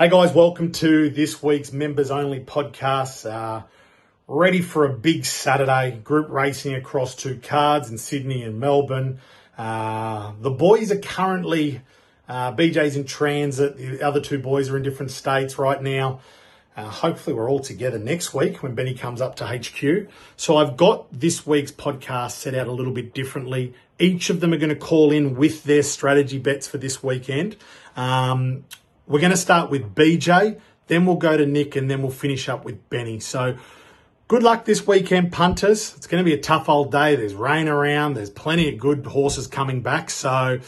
Hey guys, welcome to this week's members only podcast. Uh, ready for a big Saturday group racing across two cards in Sydney and Melbourne. Uh, the boys are currently, uh, BJ's in transit. The other two boys are in different states right now. Uh, hopefully, we're all together next week when Benny comes up to HQ. So, I've got this week's podcast set out a little bit differently. Each of them are going to call in with their strategy bets for this weekend. Um, we're going to start with BJ, then we'll go to Nick, and then we'll finish up with Benny. So, good luck this weekend, punters. It's going to be a tough old day. There's rain around, there's plenty of good horses coming back. So,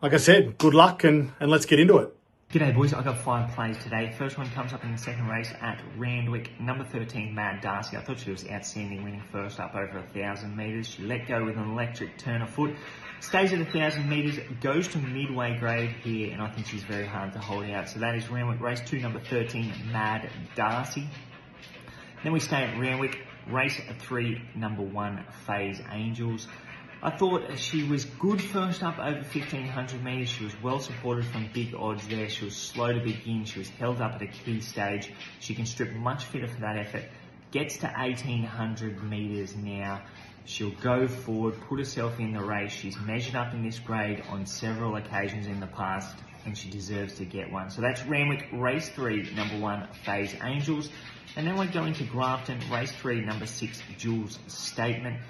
like I said, good luck and, and let's get into it. G'day boys, I've got five plays today. First one comes up in the second race at Randwick. Number 13, Mad Darcy. I thought she was outstanding winning first up over a thousand metres. She let go with an electric turn of foot. Stays at a thousand metres, goes to midway grade here, and I think she's very hard to hold out. So that is Randwick race two, number 13, Mad Darcy. Then we stay at Randwick, race three, number one, Phase Angels. I thought she was good first up over 1500 metres. She was well supported from big odds there. She was slow to begin. She was held up at a key stage. She can strip much fitter for that effort. Gets to 1800 metres now. She'll go forward, put herself in the race. She's measured up in this grade on several occasions in the past, and she deserves to get one. So that's Randwick, race three, number one, Phase Angels. And then we're going to Grafton, race three, number six, Jules Statement.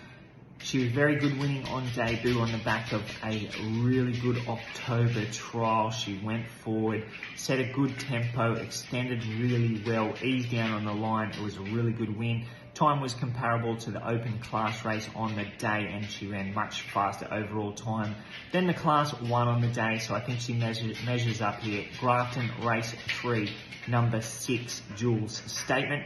She was very good winning on debut on the back of a really good October trial. She went forward, set a good tempo, extended really well, eased down on the line. It was a really good win. Time was comparable to the open class race on the day and she ran much faster overall time than the class one on the day. So I think she measures, measures up here. Grafton race three, number six, Jules Statement.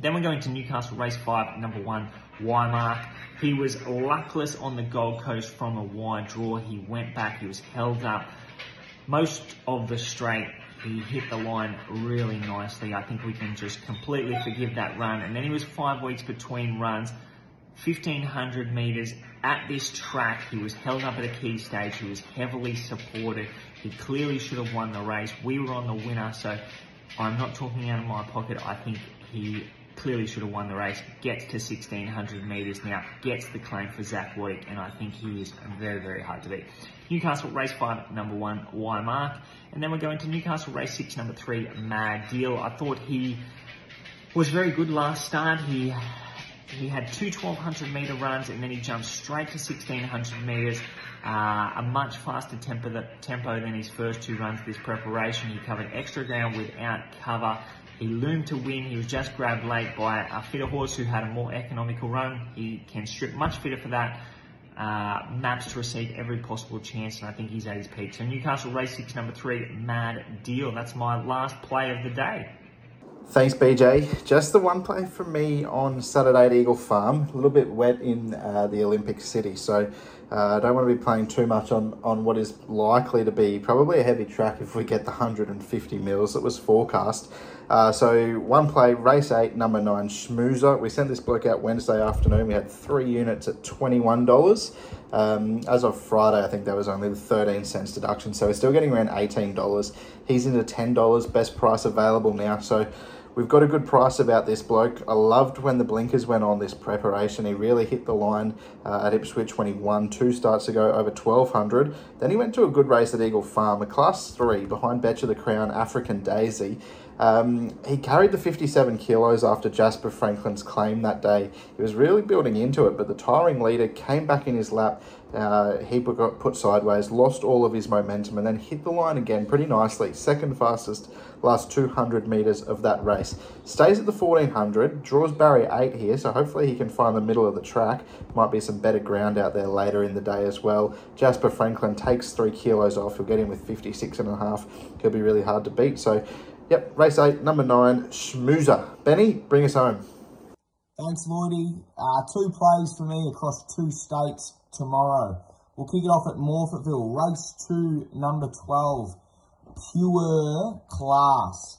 Then we're going to Newcastle race five, number one, Wymark. He was luckless on the Gold Coast from a wide draw. He went back, he was held up. Most of the straight, he hit the line really nicely. I think we can just completely forgive that run. And then he was five weeks between runs. 1500 metres at this track. He was held up at a key stage. He was heavily supported. He clearly should have won the race. We were on the winner, so I'm not talking out of my pocket. I think he clearly should have won the race. Gets to 1600 metres now. Gets the claim for Zach Week, and I think he is very, very hard to beat. Newcastle race five, number one, Wymark. And then we're going to Newcastle race six, number three, Mad Deal. I thought he was very good last start. He he had two 1200 metre runs and then he jumped straight to 1600 metres. Uh, a much faster tempo, tempo than his first two runs this preparation. He covered extra ground without cover. He loomed to win. He was just grabbed late by a fitter horse who had a more economical run. He can strip much fitter for that. Uh, maps to receive every possible chance, and I think he's at his peak. So Newcastle race six, number three, Mad Deal. That's my last play of the day. Thanks, BJ. Just the one play from me on Saturday at Eagle Farm. A little bit wet in uh, the Olympic City, so uh, I don't want to be playing too much on, on what is likely to be probably a heavy track if we get the 150 mils that was forecast. Uh, so one play, race eight, number nine, Schmoozer. We sent this bloke out Wednesday afternoon. We had three units at $21. Um, as of Friday, I think that was only the 13 cents deduction, so we're still getting around $18. He's into $10, best price available now. So We've got a good price about this bloke. I loved when the blinkers went on this preparation. He really hit the line uh, at Ipswich when he won two starts ago over 1200. Then he went to a good race at Eagle Farm, a class three behind Betcha the Crown, African Daisy. Um, he carried the 57 kilos after Jasper Franklin's claim that day. He was really building into it, but the tiring leader came back in his lap. Uh, he got put sideways, lost all of his momentum, and then hit the line again pretty nicely. Second fastest last 200 metres of that race. Stays at the 1400, draws barrier 8 here, so hopefully he can find the middle of the track. Might be some better ground out there later in the day as well. Jasper Franklin takes 3 kilos off. He'll get him with 56 and a half. He'll be really hard to beat. So Yep, race eight, number nine, Schmoozer. Benny, bring us home. Thanks, Lloydie. Uh, two plays for me across two states tomorrow. We'll kick it off at Morphettville. Race two, number 12, Pure Class.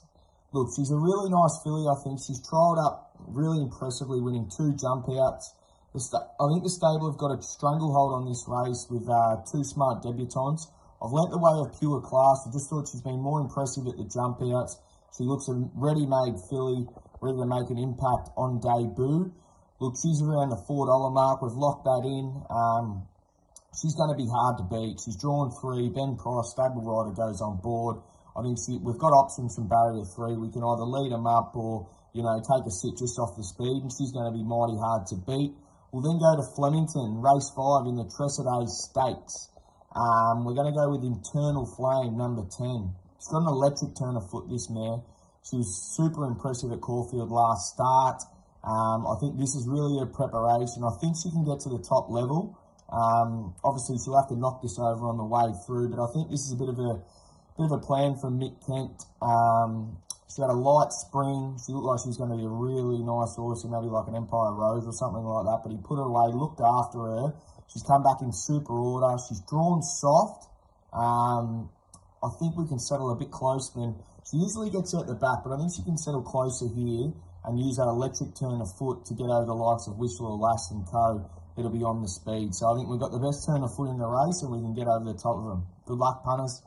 Look, she's a really nice filly, I think. She's trialled up really impressively, winning two jump outs. I think the stable have got a stranglehold on this race with uh, two smart debutants. I've went the way of pure class. I just thought she's been more impressive at the jump outs. She looks a ready-made filly, ready to make an impact on debut. Look, she's around the $4 mark. We've locked that in. Um, she's going to be hard to beat. She's drawn three. Ben Price, stable rider, goes on board. I think she, we've got options from barrier three. We can either lead them up or, you know, take a sit just off the speed, and she's going to be mighty hard to beat. We'll then go to Flemington, race five in the Tressaday Stakes. Um, we're going to go with Internal Flame, number 10. She's got an electric turn of foot, this mare. She was super impressive at Caulfield last start. Um, I think this is really her preparation. I think she can get to the top level. Um, obviously, she'll have to knock this over on the way through, but I think this is a bit of a bit of a plan from Mick Kent. Um, she had a light spring. She looked like she was going to be a really nice horse, maybe like an Empire Rose or something like that. But he put her away, looked after her. She's come back in super order. She's drawn soft. Um, I think we can settle a bit closer than she usually gets out the back, but I think she can settle closer here and use that electric turn of foot to get over the likes of Whistler, Lass and Co. It'll be on the speed. So I think we've got the best turn of foot in the race and we can get over the top of them. Good luck, punters.